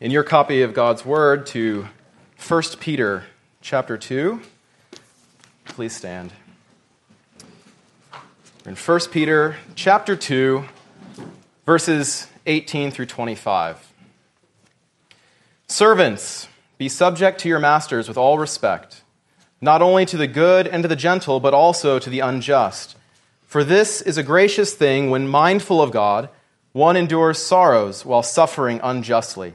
in your copy of God's Word to 1 Peter chapter 2. Please stand. In 1 Peter chapter 2, verses 18 through 25. Servants, be subject to your masters with all respect, not only to the good and to the gentle, but also to the unjust. For this is a gracious thing when mindful of God, one endures sorrows while suffering unjustly.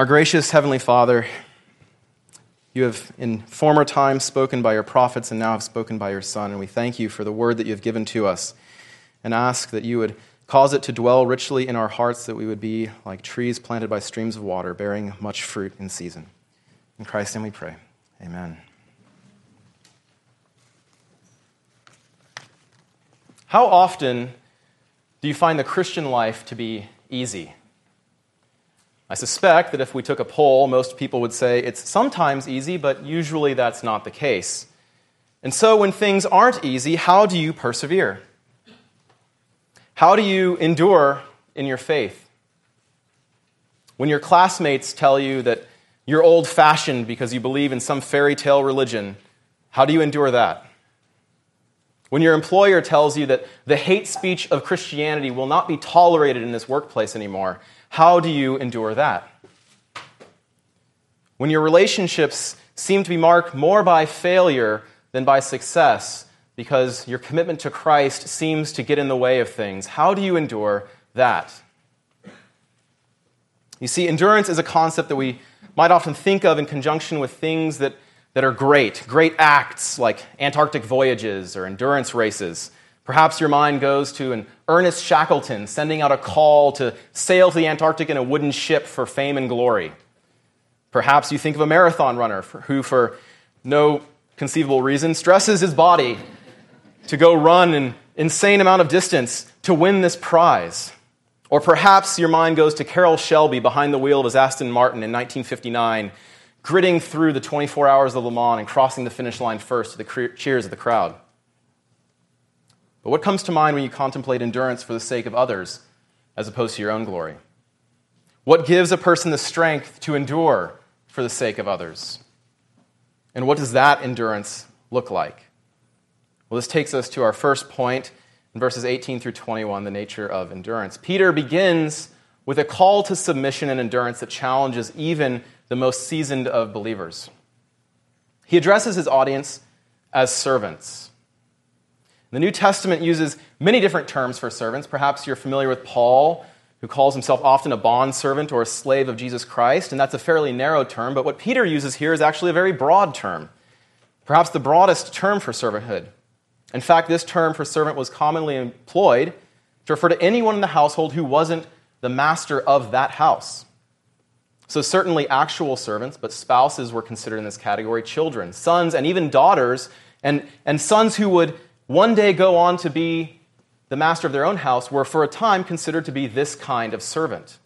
Our gracious Heavenly Father, you have in former times spoken by your prophets and now have spoken by your Son, and we thank you for the word that you have given to us and ask that you would cause it to dwell richly in our hearts, that we would be like trees planted by streams of water, bearing much fruit in season. In Christ's name we pray. Amen. How often do you find the Christian life to be easy? I suspect that if we took a poll, most people would say it's sometimes easy, but usually that's not the case. And so, when things aren't easy, how do you persevere? How do you endure in your faith? When your classmates tell you that you're old fashioned because you believe in some fairy tale religion, how do you endure that? When your employer tells you that the hate speech of Christianity will not be tolerated in this workplace anymore, how do you endure that? When your relationships seem to be marked more by failure than by success because your commitment to Christ seems to get in the way of things, how do you endure that? You see, endurance is a concept that we might often think of in conjunction with things that, that are great, great acts like Antarctic voyages or endurance races. Perhaps your mind goes to an Ernest Shackleton sending out a call to sail to the Antarctic in a wooden ship for fame and glory. Perhaps you think of a marathon runner who, for no conceivable reason, stresses his body to go run an insane amount of distance to win this prize. Or perhaps your mind goes to Carroll Shelby behind the wheel of his Aston Martin in 1959, gritting through the 24 hours of Le Mans and crossing the finish line first to the cheers of the crowd. But what comes to mind when you contemplate endurance for the sake of others as opposed to your own glory? What gives a person the strength to endure for the sake of others? And what does that endurance look like? Well, this takes us to our first point in verses 18 through 21 the nature of endurance. Peter begins with a call to submission and endurance that challenges even the most seasoned of believers. He addresses his audience as servants. The New Testament uses many different terms for servants. Perhaps you're familiar with Paul, who calls himself often a bond servant or a slave of Jesus Christ, and that's a fairly narrow term. But what Peter uses here is actually a very broad term, perhaps the broadest term for servanthood. In fact, this term for servant was commonly employed to refer to anyone in the household who wasn't the master of that house. So, certainly actual servants, but spouses were considered in this category, children, sons, and even daughters, and, and sons who would one day go on to be the master of their own house were for a time considered to be this kind of servant.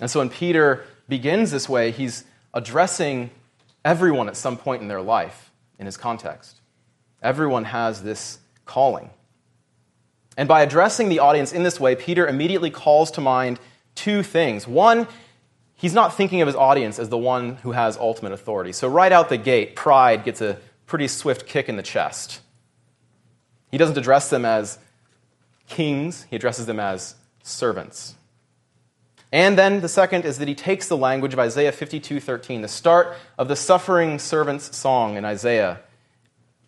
And so when Peter begins this way, he's addressing everyone at some point in their life in his context. Everyone has this calling. And by addressing the audience in this way, Peter immediately calls to mind two things. One, he's not thinking of his audience as the one who has ultimate authority. So, right out the gate, pride gets a pretty swift kick in the chest. He doesn't address them as kings, he addresses them as servants. And then the second is that he takes the language of Isaiah 52:13, the start of the suffering servant's song in Isaiah,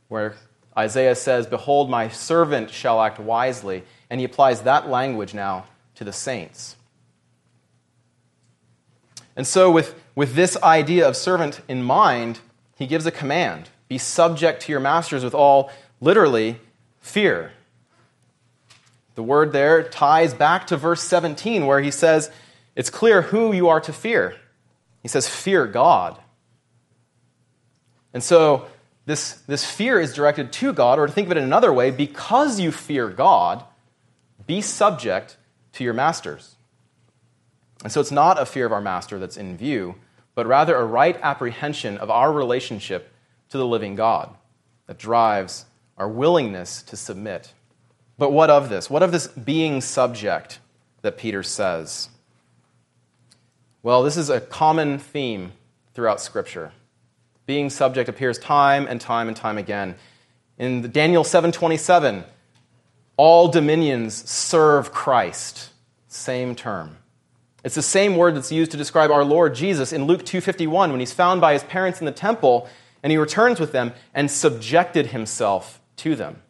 where Isaiah says, "Behold, my servant shall act wisely," and he applies that language now to the saints. And so, with, with this idea of servant in mind, he gives a command be subject to your masters with all, literally, fear. The word there ties back to verse 17, where he says, It's clear who you are to fear. He says, Fear God. And so, this, this fear is directed to God, or to think of it in another way, because you fear God, be subject to your masters. And so it's not a fear of our master that's in view, but rather a right apprehension of our relationship to the living God that drives our willingness to submit. But what of this? What of this being subject that Peter says? Well, this is a common theme throughout Scripture. Being subject appears time and time and time again. In Daniel 7:27, all dominions serve Christ. Same term. It's the same word that's used to describe our Lord Jesus in Luke 2:51 when he's found by his parents in the temple and he returns with them and subjected himself to them.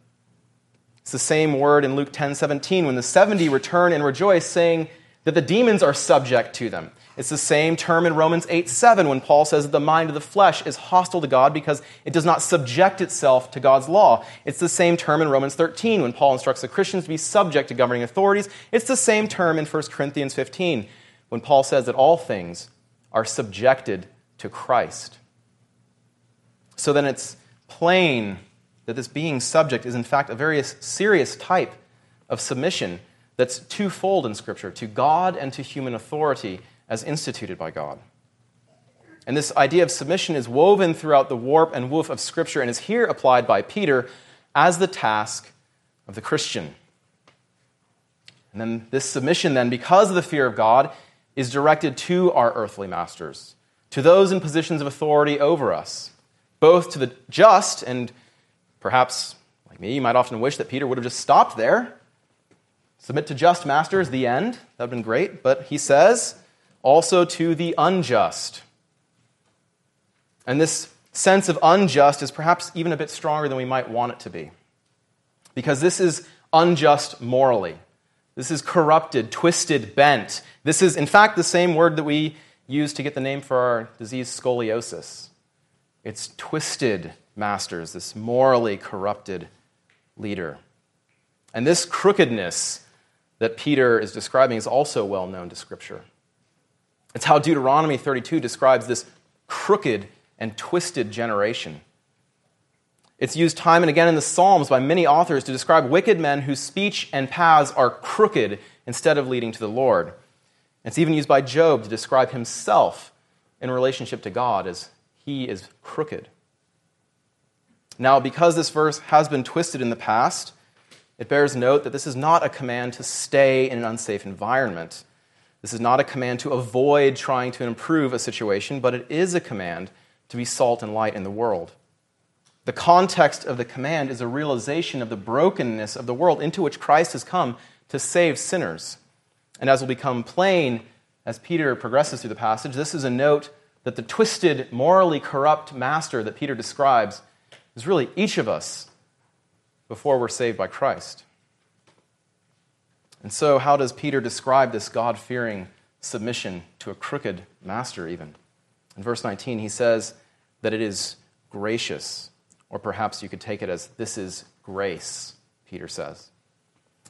It's the same word in Luke 10:17 when the 70 return and rejoice saying that the demons are subject to them. It's the same term in Romans 8 7 when Paul says that the mind of the flesh is hostile to God because it does not subject itself to God's law. It's the same term in Romans 13 when Paul instructs the Christians to be subject to governing authorities. It's the same term in 1 Corinthians 15 when Paul says that all things are subjected to Christ. So then it's plain that this being subject is, in fact, a very serious type of submission that's twofold in Scripture to God and to human authority as instituted by God. And this idea of submission is woven throughout the warp and woof of Scripture and is here applied by Peter as the task of the Christian. And then this submission, then, because of the fear of God, is directed to our earthly masters, to those in positions of authority over us, both to the just, and perhaps, like me, you might often wish that Peter would have just stopped there. Submit to just masters, the end. That would have been great. But he says, also to the unjust. And this sense of unjust is perhaps even a bit stronger than we might want it to be. Because this is unjust morally. This is corrupted, twisted, bent. This is, in fact, the same word that we use to get the name for our disease, scoliosis. It's twisted masters, this morally corrupted leader. And this crookedness that Peter is describing is also well known to Scripture. It's how Deuteronomy 32 describes this crooked and twisted generation. It's used time and again in the Psalms by many authors to describe wicked men whose speech and paths are crooked instead of leading to the Lord. It's even used by Job to describe himself in relationship to God as he is crooked. Now, because this verse has been twisted in the past, it bears note that this is not a command to stay in an unsafe environment. This is not a command to avoid trying to improve a situation, but it is a command to be salt and light in the world. The context of the command is a realization of the brokenness of the world into which Christ has come to save sinners. And as will become plain as Peter progresses through the passage, this is a note that the twisted, morally corrupt master that Peter describes is really each of us before we're saved by Christ. And so, how does Peter describe this God fearing submission to a crooked master, even? In verse 19, he says that it is gracious, or perhaps you could take it as this is grace, Peter says.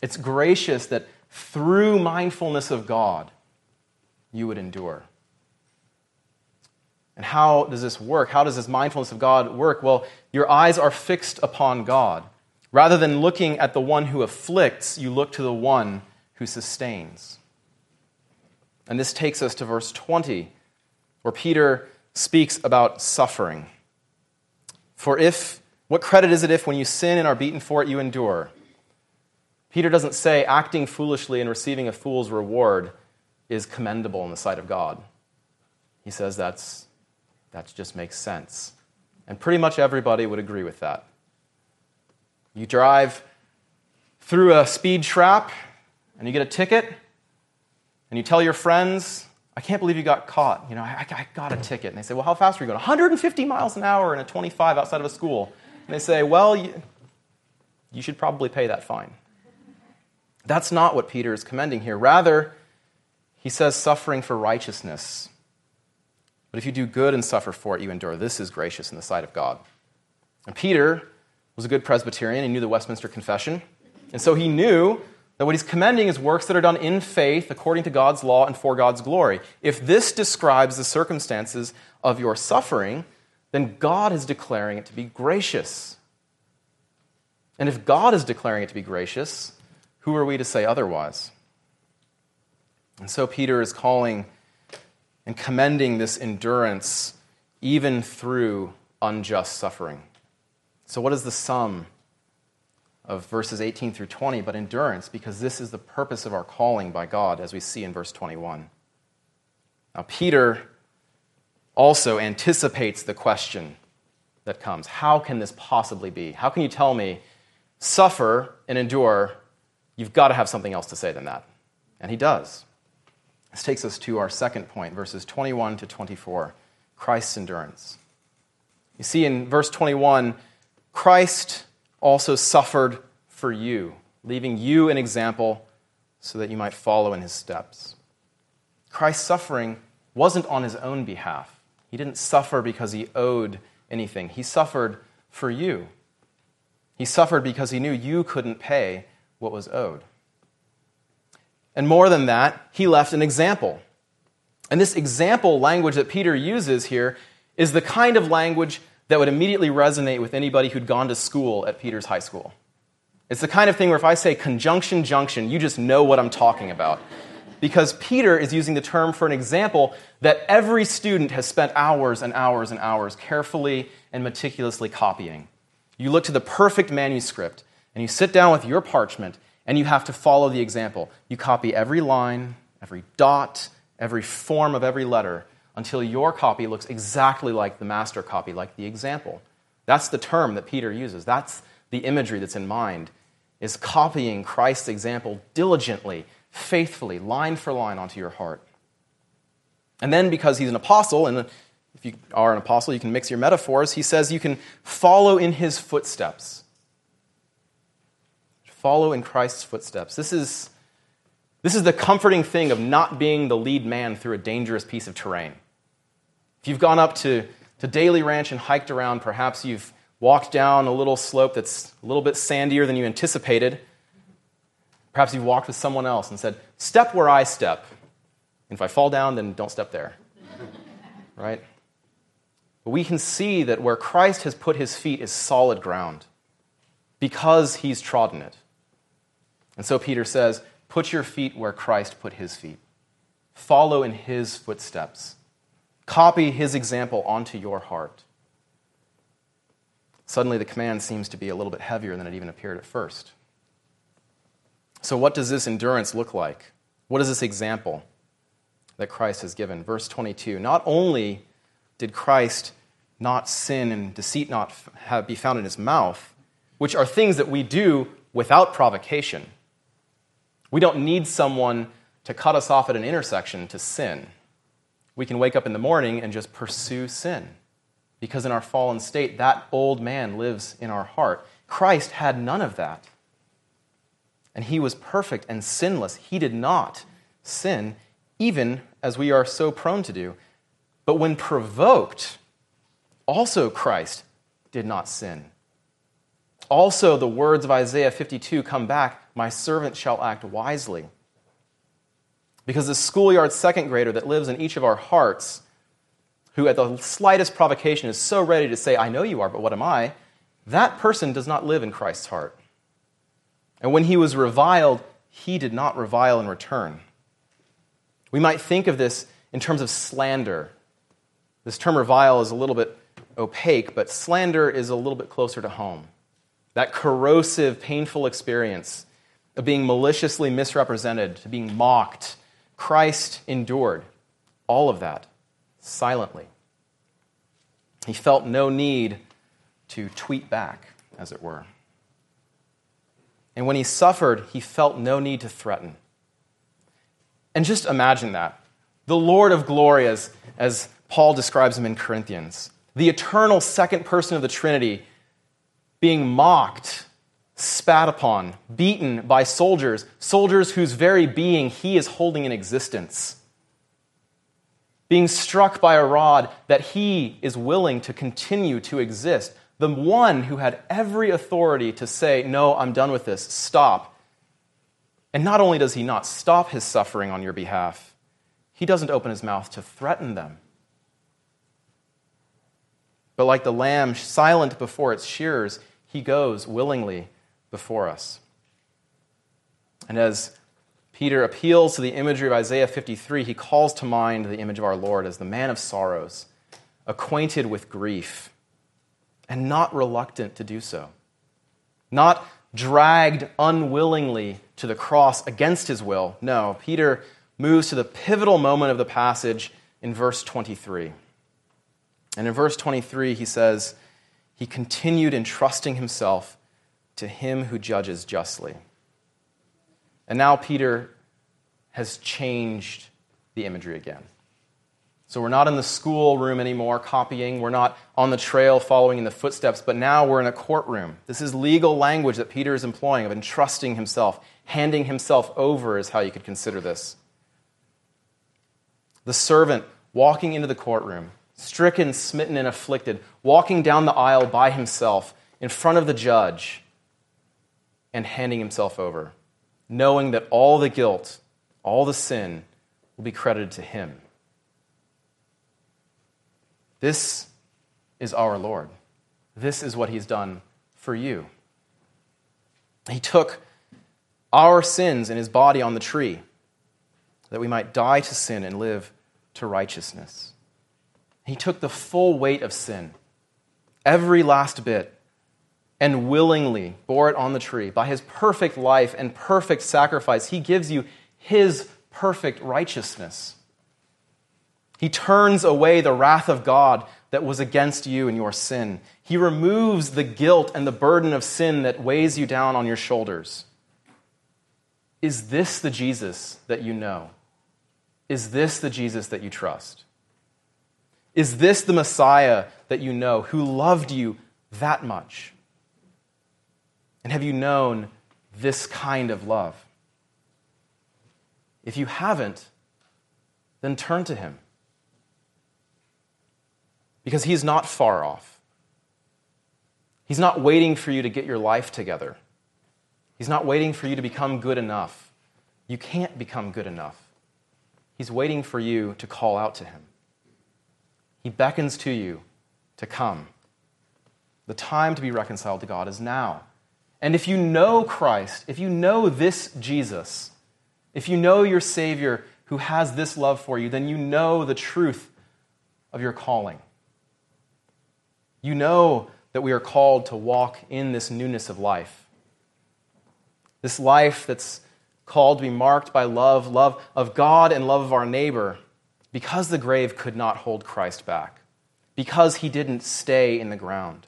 It's gracious that through mindfulness of God, you would endure. And how does this work? How does this mindfulness of God work? Well, your eyes are fixed upon God. Rather than looking at the one who afflicts, you look to the one who sustains. And this takes us to verse 20, where Peter speaks about suffering. For if, what credit is it if when you sin and are beaten for it, you endure? Peter doesn't say acting foolishly and receiving a fool's reward is commendable in the sight of God. He says that's, that just makes sense. And pretty much everybody would agree with that. You drive through a speed trap and you get a ticket, and you tell your friends, I can't believe you got caught. You know, I, I got a ticket. And they say, Well, how fast were you going? 150 miles an hour in a 25 outside of a school. And they say, Well, you, you should probably pay that fine. That's not what Peter is commending here. Rather, he says suffering for righteousness. But if you do good and suffer for it, you endure. This is gracious in the sight of God. And Peter was a good Presbyterian. He knew the Westminster Confession. And so he knew that what he's commending is works that are done in faith according to God's law and for God's glory. If this describes the circumstances of your suffering, then God is declaring it to be gracious. And if God is declaring it to be gracious, who are we to say otherwise? And so Peter is calling and commending this endurance even through unjust suffering. So, what is the sum of verses 18 through 20 but endurance? Because this is the purpose of our calling by God, as we see in verse 21. Now, Peter also anticipates the question that comes How can this possibly be? How can you tell me, suffer and endure? You've got to have something else to say than that. And he does. This takes us to our second point, verses 21 to 24 Christ's endurance. You see, in verse 21, Christ also suffered for you, leaving you an example so that you might follow in his steps. Christ's suffering wasn't on his own behalf. He didn't suffer because he owed anything. He suffered for you. He suffered because he knew you couldn't pay what was owed. And more than that, he left an example. And this example language that Peter uses here is the kind of language that would immediately resonate with anybody who'd gone to school at Peter's high school. It's the kind of thing where if I say conjunction junction, you just know what I'm talking about. Because Peter is using the term for an example that every student has spent hours and hours and hours carefully and meticulously copying. You look to the perfect manuscript and you sit down with your parchment and you have to follow the example. You copy every line, every dot, every form of every letter until your copy looks exactly like the master copy, like the example. That's the term that Peter uses. That's the imagery that's in mind, is copying Christ's example diligently, faithfully, line for line onto your heart. And then because he's an apostle, and if you are an apostle, you can mix your metaphors, he says you can follow in his footsteps follow in Christ's footsteps. This is, this is the comforting thing of not being the lead man through a dangerous piece of terrain. If you've gone up to, to Daly Ranch and hiked around, perhaps you've walked down a little slope that's a little bit sandier than you anticipated. Perhaps you've walked with someone else and said, Step where I step. And if I fall down, then don't step there. right? But we can see that where Christ has put his feet is solid ground because he's trodden it. And so Peter says, Put your feet where Christ put his feet. Follow in his footsteps. Copy his example onto your heart. Suddenly, the command seems to be a little bit heavier than it even appeared at first. So, what does this endurance look like? What is this example that Christ has given? Verse 22 Not only did Christ not sin and deceit not be found in his mouth, which are things that we do without provocation. We don't need someone to cut us off at an intersection to sin. We can wake up in the morning and just pursue sin. Because in our fallen state, that old man lives in our heart. Christ had none of that. And he was perfect and sinless. He did not sin, even as we are so prone to do. But when provoked, also Christ did not sin. Also, the words of Isaiah 52 come back My servant shall act wisely. Because the schoolyard second grader that lives in each of our hearts, who at the slightest provocation is so ready to say, I know you are, but what am I? That person does not live in Christ's heart. And when he was reviled, he did not revile in return. We might think of this in terms of slander. This term revile is a little bit opaque, but slander is a little bit closer to home that corrosive, painful experience of being maliciously misrepresented, to being mocked, Christ endured all of that silently. He felt no need to tweet back, as it were. And when he suffered, he felt no need to threaten. And just imagine that. The Lord of glory, as, as Paul describes him in Corinthians, the eternal second person of the Trinity, being mocked, spat upon, beaten by soldiers, soldiers whose very being he is holding in existence being struck by a rod that he is willing to continue to exist. The one who had every authority to say, No, I'm done with this, stop. And not only does he not stop his suffering on your behalf, he doesn't open his mouth to threaten them. But like the lamb silent before its shearers, he goes willingly before us. And as Peter appeals to the imagery of Isaiah 53. He calls to mind the image of our Lord as the man of sorrows, acquainted with grief, and not reluctant to do so. Not dragged unwillingly to the cross against his will. No, Peter moves to the pivotal moment of the passage in verse 23. And in verse 23, he says, He continued entrusting himself to him who judges justly. And now Peter has changed the imagery again. So we're not in the school room anymore copying. We're not on the trail following in the footsteps, but now we're in a courtroom. This is legal language that Peter is employing of entrusting himself, handing himself over, is how you could consider this. The servant walking into the courtroom, stricken, smitten, and afflicted, walking down the aisle by himself in front of the judge and handing himself over knowing that all the guilt, all the sin will be credited to him. This is our Lord. This is what he's done for you. He took our sins in his body on the tree that we might die to sin and live to righteousness. He took the full weight of sin, every last bit, and willingly bore it on the tree. By his perfect life and perfect sacrifice, he gives you his perfect righteousness. He turns away the wrath of God that was against you and your sin. He removes the guilt and the burden of sin that weighs you down on your shoulders. Is this the Jesus that you know? Is this the Jesus that you trust? Is this the Messiah that you know who loved you that much? And have you known this kind of love? If you haven't, then turn to him. Because he's not far off. He's not waiting for you to get your life together. He's not waiting for you to become good enough. You can't become good enough. He's waiting for you to call out to him. He beckons to you to come. The time to be reconciled to God is now. And if you know Christ, if you know this Jesus, if you know your Savior who has this love for you, then you know the truth of your calling. You know that we are called to walk in this newness of life. This life that's called to be marked by love, love of God and love of our neighbor, because the grave could not hold Christ back, because he didn't stay in the ground.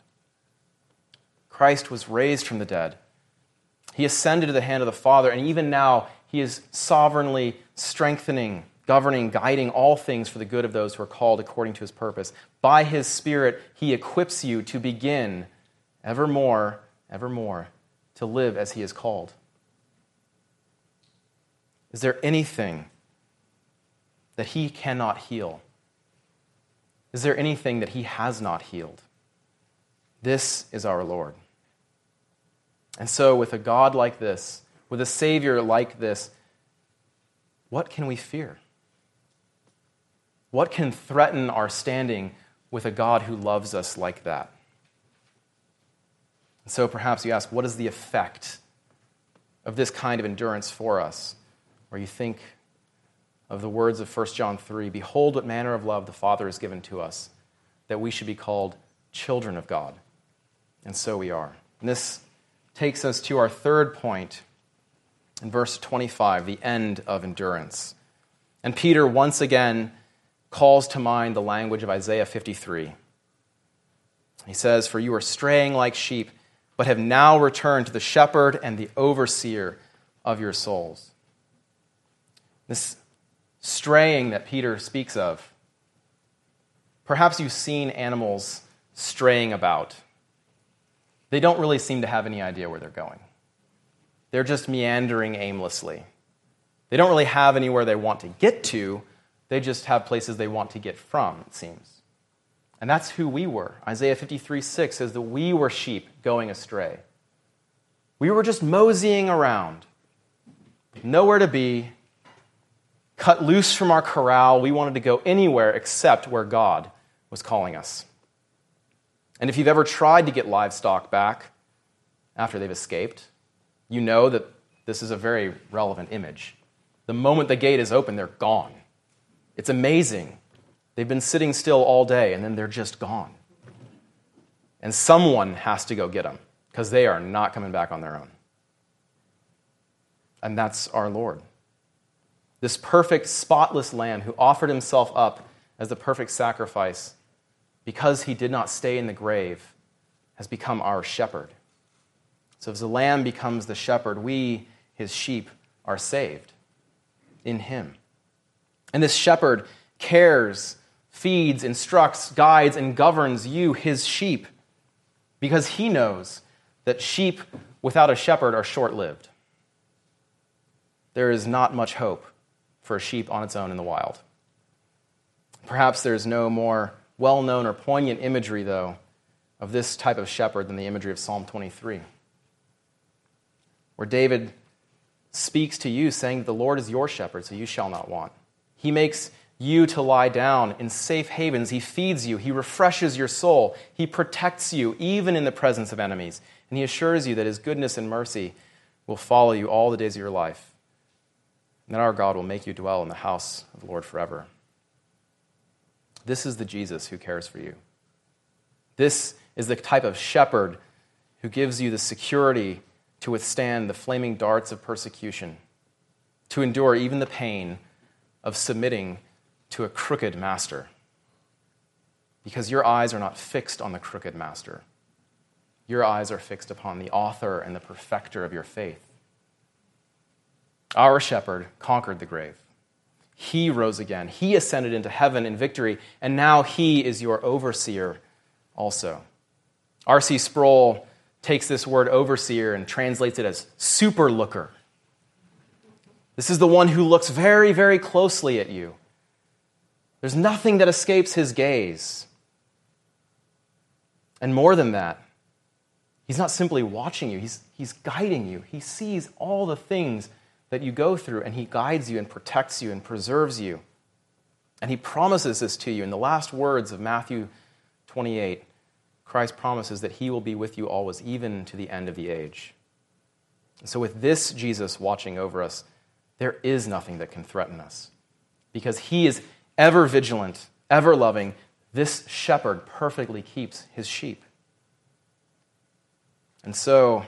Christ was raised from the dead. He ascended to the hand of the Father, and even now he is sovereignly strengthening, governing, guiding all things for the good of those who are called according to his purpose. By his Spirit, he equips you to begin evermore, evermore, to live as he is called. Is there anything that he cannot heal? Is there anything that he has not healed? This is our Lord. And so, with a God like this, with a Savior like this, what can we fear? What can threaten our standing with a God who loves us like that? And so, perhaps you ask, what is the effect of this kind of endurance for us? Or you think of the words of 1 John 3 Behold, what manner of love the Father has given to us, that we should be called children of God. And so we are. And this takes us to our third point in verse 25, the end of endurance. And Peter once again calls to mind the language of Isaiah 53. He says, For you are straying like sheep, but have now returned to the shepherd and the overseer of your souls. This straying that Peter speaks of. Perhaps you've seen animals straying about. They don't really seem to have any idea where they're going. They're just meandering aimlessly. They don't really have anywhere they want to get to, they just have places they want to get from, it seems. And that's who we were. Isaiah 53 6 says that we were sheep going astray. We were just moseying around, nowhere to be, cut loose from our corral. We wanted to go anywhere except where God was calling us. And if you've ever tried to get livestock back after they've escaped, you know that this is a very relevant image. The moment the gate is open, they're gone. It's amazing They've been sitting still all day and then they're just gone. And someone has to go get them because they are not coming back on their own. And that's our Lord. This perfect, spotless lamb who offered himself up as the perfect sacrifice because he did not stay in the grave has become our shepherd. So as the lamb becomes the shepherd, we, his sheep, are saved in him. And this shepherd cares feeds, instructs, guides, and governs you, his sheep, because he knows that sheep without a shepherd are short lived. There is not much hope for a sheep on its own in the wild. Perhaps there's no more well known or poignant imagery, though, of this type of shepherd than the imagery of Psalm 23, where David speaks to you, saying the Lord is your shepherd, so you shall not want. He makes you to lie down in safe havens. He feeds you. He refreshes your soul. He protects you, even in the presence of enemies. And He assures you that His goodness and mercy will follow you all the days of your life. And that our God will make you dwell in the house of the Lord forever. This is the Jesus who cares for you. This is the type of shepherd who gives you the security to withstand the flaming darts of persecution, to endure even the pain of submitting to a crooked master because your eyes are not fixed on the crooked master. Your eyes are fixed upon the author and the perfecter of your faith. Our shepherd conquered the grave. He rose again. He ascended into heaven in victory, and now he is your overseer also. R.C. Sproul takes this word overseer and translates it as super looker. This is the one who looks very, very closely at you there's nothing that escapes his gaze. And more than that, he's not simply watching you, he's, he's guiding you. He sees all the things that you go through, and he guides you and protects you and preserves you. And he promises this to you in the last words of Matthew 28. Christ promises that he will be with you always, even to the end of the age. And so, with this Jesus watching over us, there is nothing that can threaten us because he is ever vigilant, ever loving, this shepherd perfectly keeps his sheep. And so,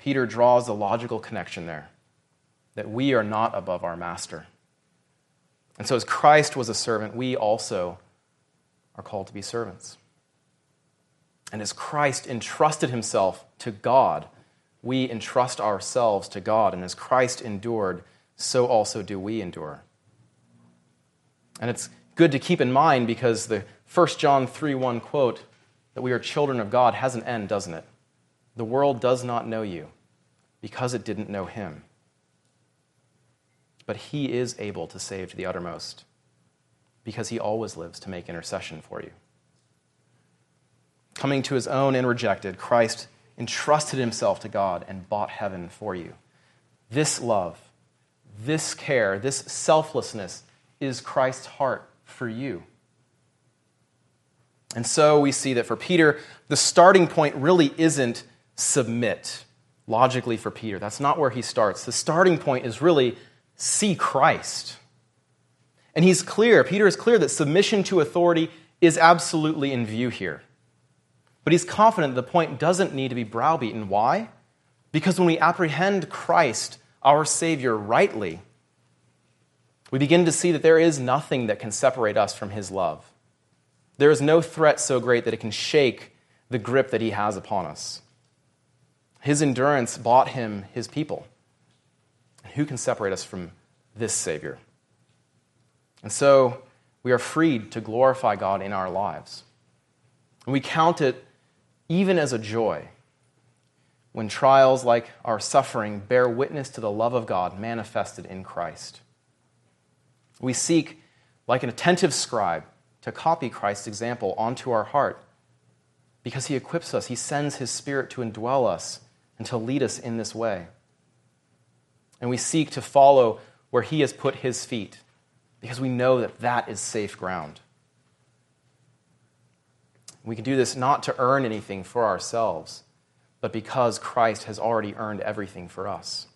Peter draws the logical connection there that we are not above our master. And so, as Christ was a servant, we also are called to be servants. And as Christ entrusted himself to God, we entrust ourselves to God. And as Christ endured, so also do we endure. And it's good to keep in mind because the 1 John 3 1 quote that we are children of God has an end, doesn't it? The world does not know you because it didn't know him. But he is able to save to the uttermost because he always lives to make intercession for you. Coming to his own and rejected, Christ entrusted himself to God and bought heaven for you. This love, this care, this selflessness is Christ's heart for you. And so we see that for Peter, the starting point really isn't submit logically for Peter. That's not where he starts. The starting point is really see Christ. And he's clear, Peter is clear that submission to authority is absolutely in view here. But he's confident the point doesn't need to be browbeaten. Why? Because when we apprehend Christ, our Savior, rightly, we begin to see that there is nothing that can separate us from His love. There is no threat so great that it can shake the grip that He has upon us. His endurance bought Him His people. Who can separate us from this Savior? And so we are freed to glorify God in our lives. And we count it even as a joy when trials like our suffering bear witness to the love of God manifested in Christ. We seek, like an attentive scribe, to copy Christ's example onto our heart because he equips us, he sends his Spirit to indwell us and to lead us in this way. And we seek to follow where he has put his feet because we know that that is safe ground. We can do this not to earn anything for ourselves, but because Christ has already earned everything for us.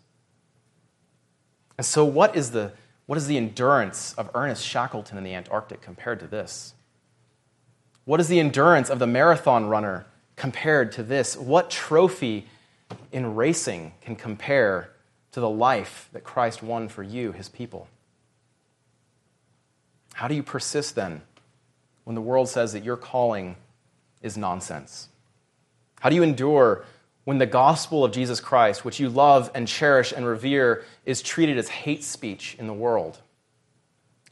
And so, what is the, what is the endurance of Ernest Shackleton in the Antarctic compared to this? What is the endurance of the marathon runner compared to this? What trophy in racing can compare to the life that Christ won for you, his people? How do you persist then when the world says that your calling is nonsense? How do you endure when the gospel of Jesus Christ, which you love and cherish and revere, is treated as hate speech in the world?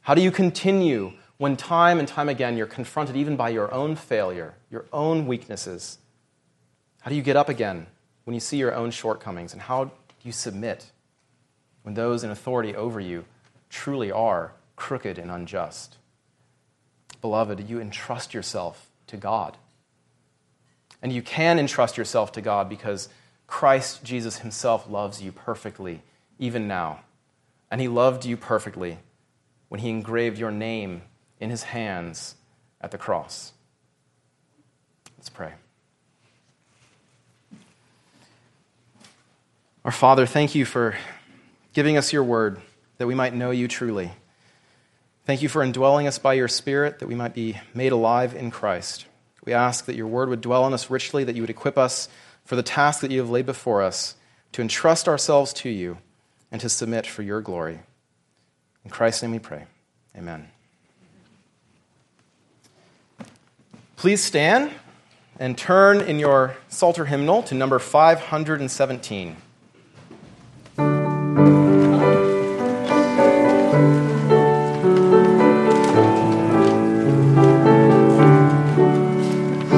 How do you continue when time and time again you're confronted even by your own failure, your own weaknesses? How do you get up again when you see your own shortcomings? And how you submit when those in authority over you truly are crooked and unjust. Beloved, you entrust yourself to God. And you can entrust yourself to God because Christ Jesus himself loves you perfectly, even now. And he loved you perfectly when he engraved your name in his hands at the cross. Let's pray. Our Father, thank you for giving us your word that we might know you truly. Thank you for indwelling us by your Spirit, that we might be made alive in Christ. We ask that your word would dwell in us richly, that you would equip us for the task that you have laid before us, to entrust ourselves to you, and to submit for your glory. In Christ's name we pray. Amen. Please stand and turn in your Psalter hymnal to number 517.